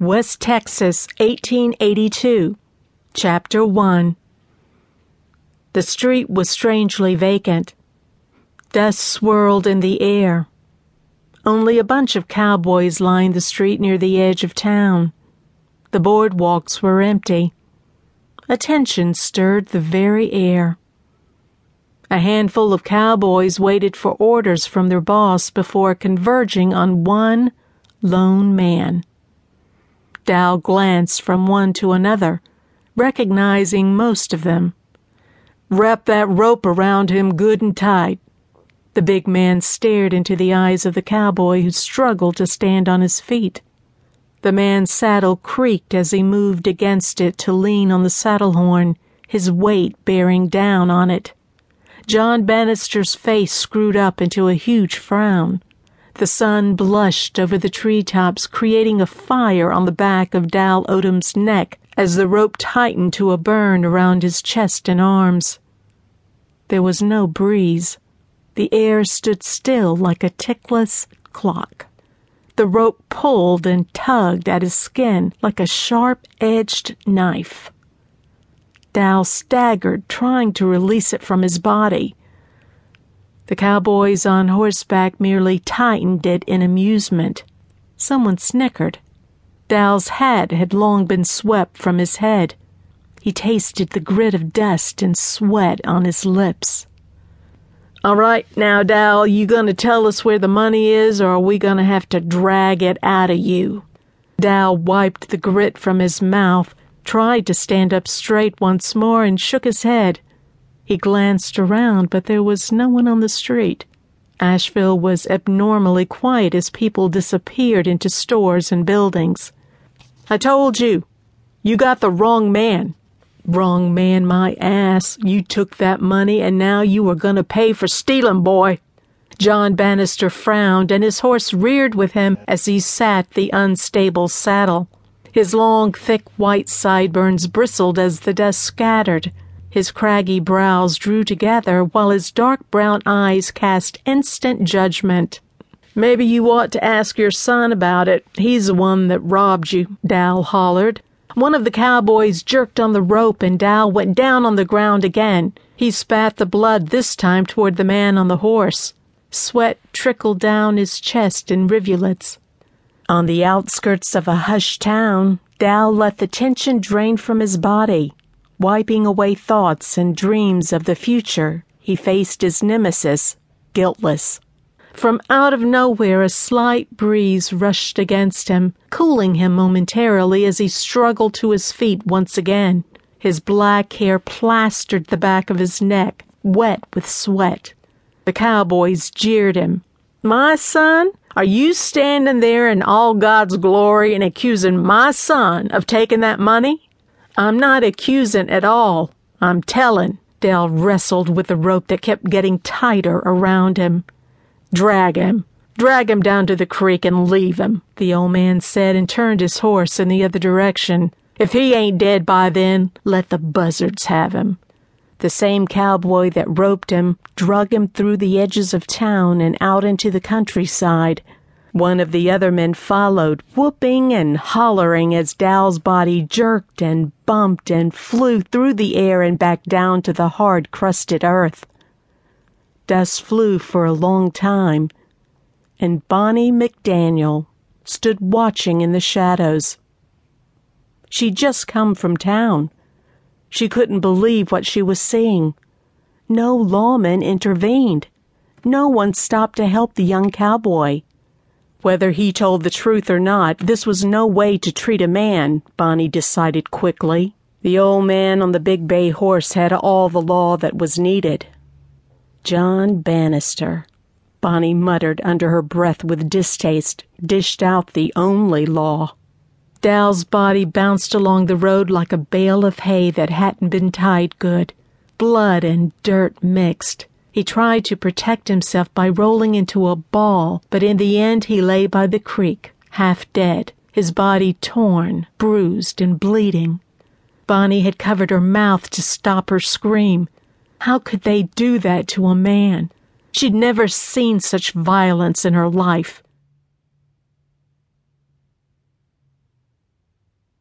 West Texas, 1882. Chapter 1 The street was strangely vacant. Dust swirled in the air. Only a bunch of cowboys lined the street near the edge of town. The boardwalks were empty. Attention stirred the very air. A handful of cowboys waited for orders from their boss before converging on one lone man. Dal glanced from one to another, recognizing most of them. Wrap that rope around him good and tight. The big man stared into the eyes of the cowboy who struggled to stand on his feet. The man's saddle creaked as he moved against it to lean on the saddle horn, his weight bearing down on it. John Bannister's face screwed up into a huge frown. The sun blushed over the treetops, creating a fire on the back of Dal Odom's neck as the rope tightened to a burn around his chest and arms. There was no breeze. The air stood still like a tickless clock. The rope pulled and tugged at his skin like a sharp edged knife. Dal staggered, trying to release it from his body. The cowboys on horseback merely tightened it in amusement. Someone snickered. Dal's hat had long been swept from his head. He tasted the grit of dust and sweat on his lips. All right, now, Dal, you gonna tell us where the money is, or are we gonna have to drag it out of you? Dal wiped the grit from his mouth, tried to stand up straight once more, and shook his head. He glanced around, but there was no one on the street. Asheville was abnormally quiet as people disappeared into stores and buildings. I told you, you got the wrong man. Wrong man, my ass. You took that money and now you are going to pay for stealing, boy. John Bannister frowned and his horse reared with him as he sat the unstable saddle. His long, thick white sideburns bristled as the dust scattered. His craggy brows drew together while his dark brown eyes cast instant judgment. Maybe you ought to ask your son about it. He's the one that robbed you, Dal hollered. One of the cowboys jerked on the rope and Dal went down on the ground again. He spat the blood this time toward the man on the horse. Sweat trickled down his chest in rivulets. On the outskirts of a hushed town, Dal let the tension drain from his body. Wiping away thoughts and dreams of the future, he faced his nemesis, guiltless. From out of nowhere, a slight breeze rushed against him, cooling him momentarily as he struggled to his feet once again. His black hair plastered the back of his neck, wet with sweat. The cowboys jeered him. My son? Are you standing there in all God's glory and accusing my son of taking that money? I'm not accusing at all. I'm telling. Dal wrestled with the rope that kept getting tighter around him. Drag him. Drag him down to the creek and leave him, the old man said and turned his horse in the other direction. If he ain't dead by then, let the buzzards have him. The same cowboy that roped him drug him through the edges of town and out into the countryside. One of the other men followed, whooping and hollering as Dal's body jerked and bumped and flew through the air and back down to the hard crusted earth. Dust flew for a long time, and Bonnie McDaniel stood watching in the shadows. She'd just come from town. She couldn't believe what she was seeing. No lawman intervened. No one stopped to help the young cowboy. Whether he told the truth or not, this was no way to treat a man, Bonnie decided quickly. The old man on the big bay horse had all the law that was needed. John Bannister, Bonnie muttered under her breath with distaste, dished out the only law. Dal's body bounced along the road like a bale of hay that hadn't been tied good. Blood and dirt mixed. He tried to protect himself by rolling into a ball, but in the end he lay by the creek, half dead, his body torn, bruised, and bleeding. Bonnie had covered her mouth to stop her scream. How could they do that to a man? She'd never seen such violence in her life.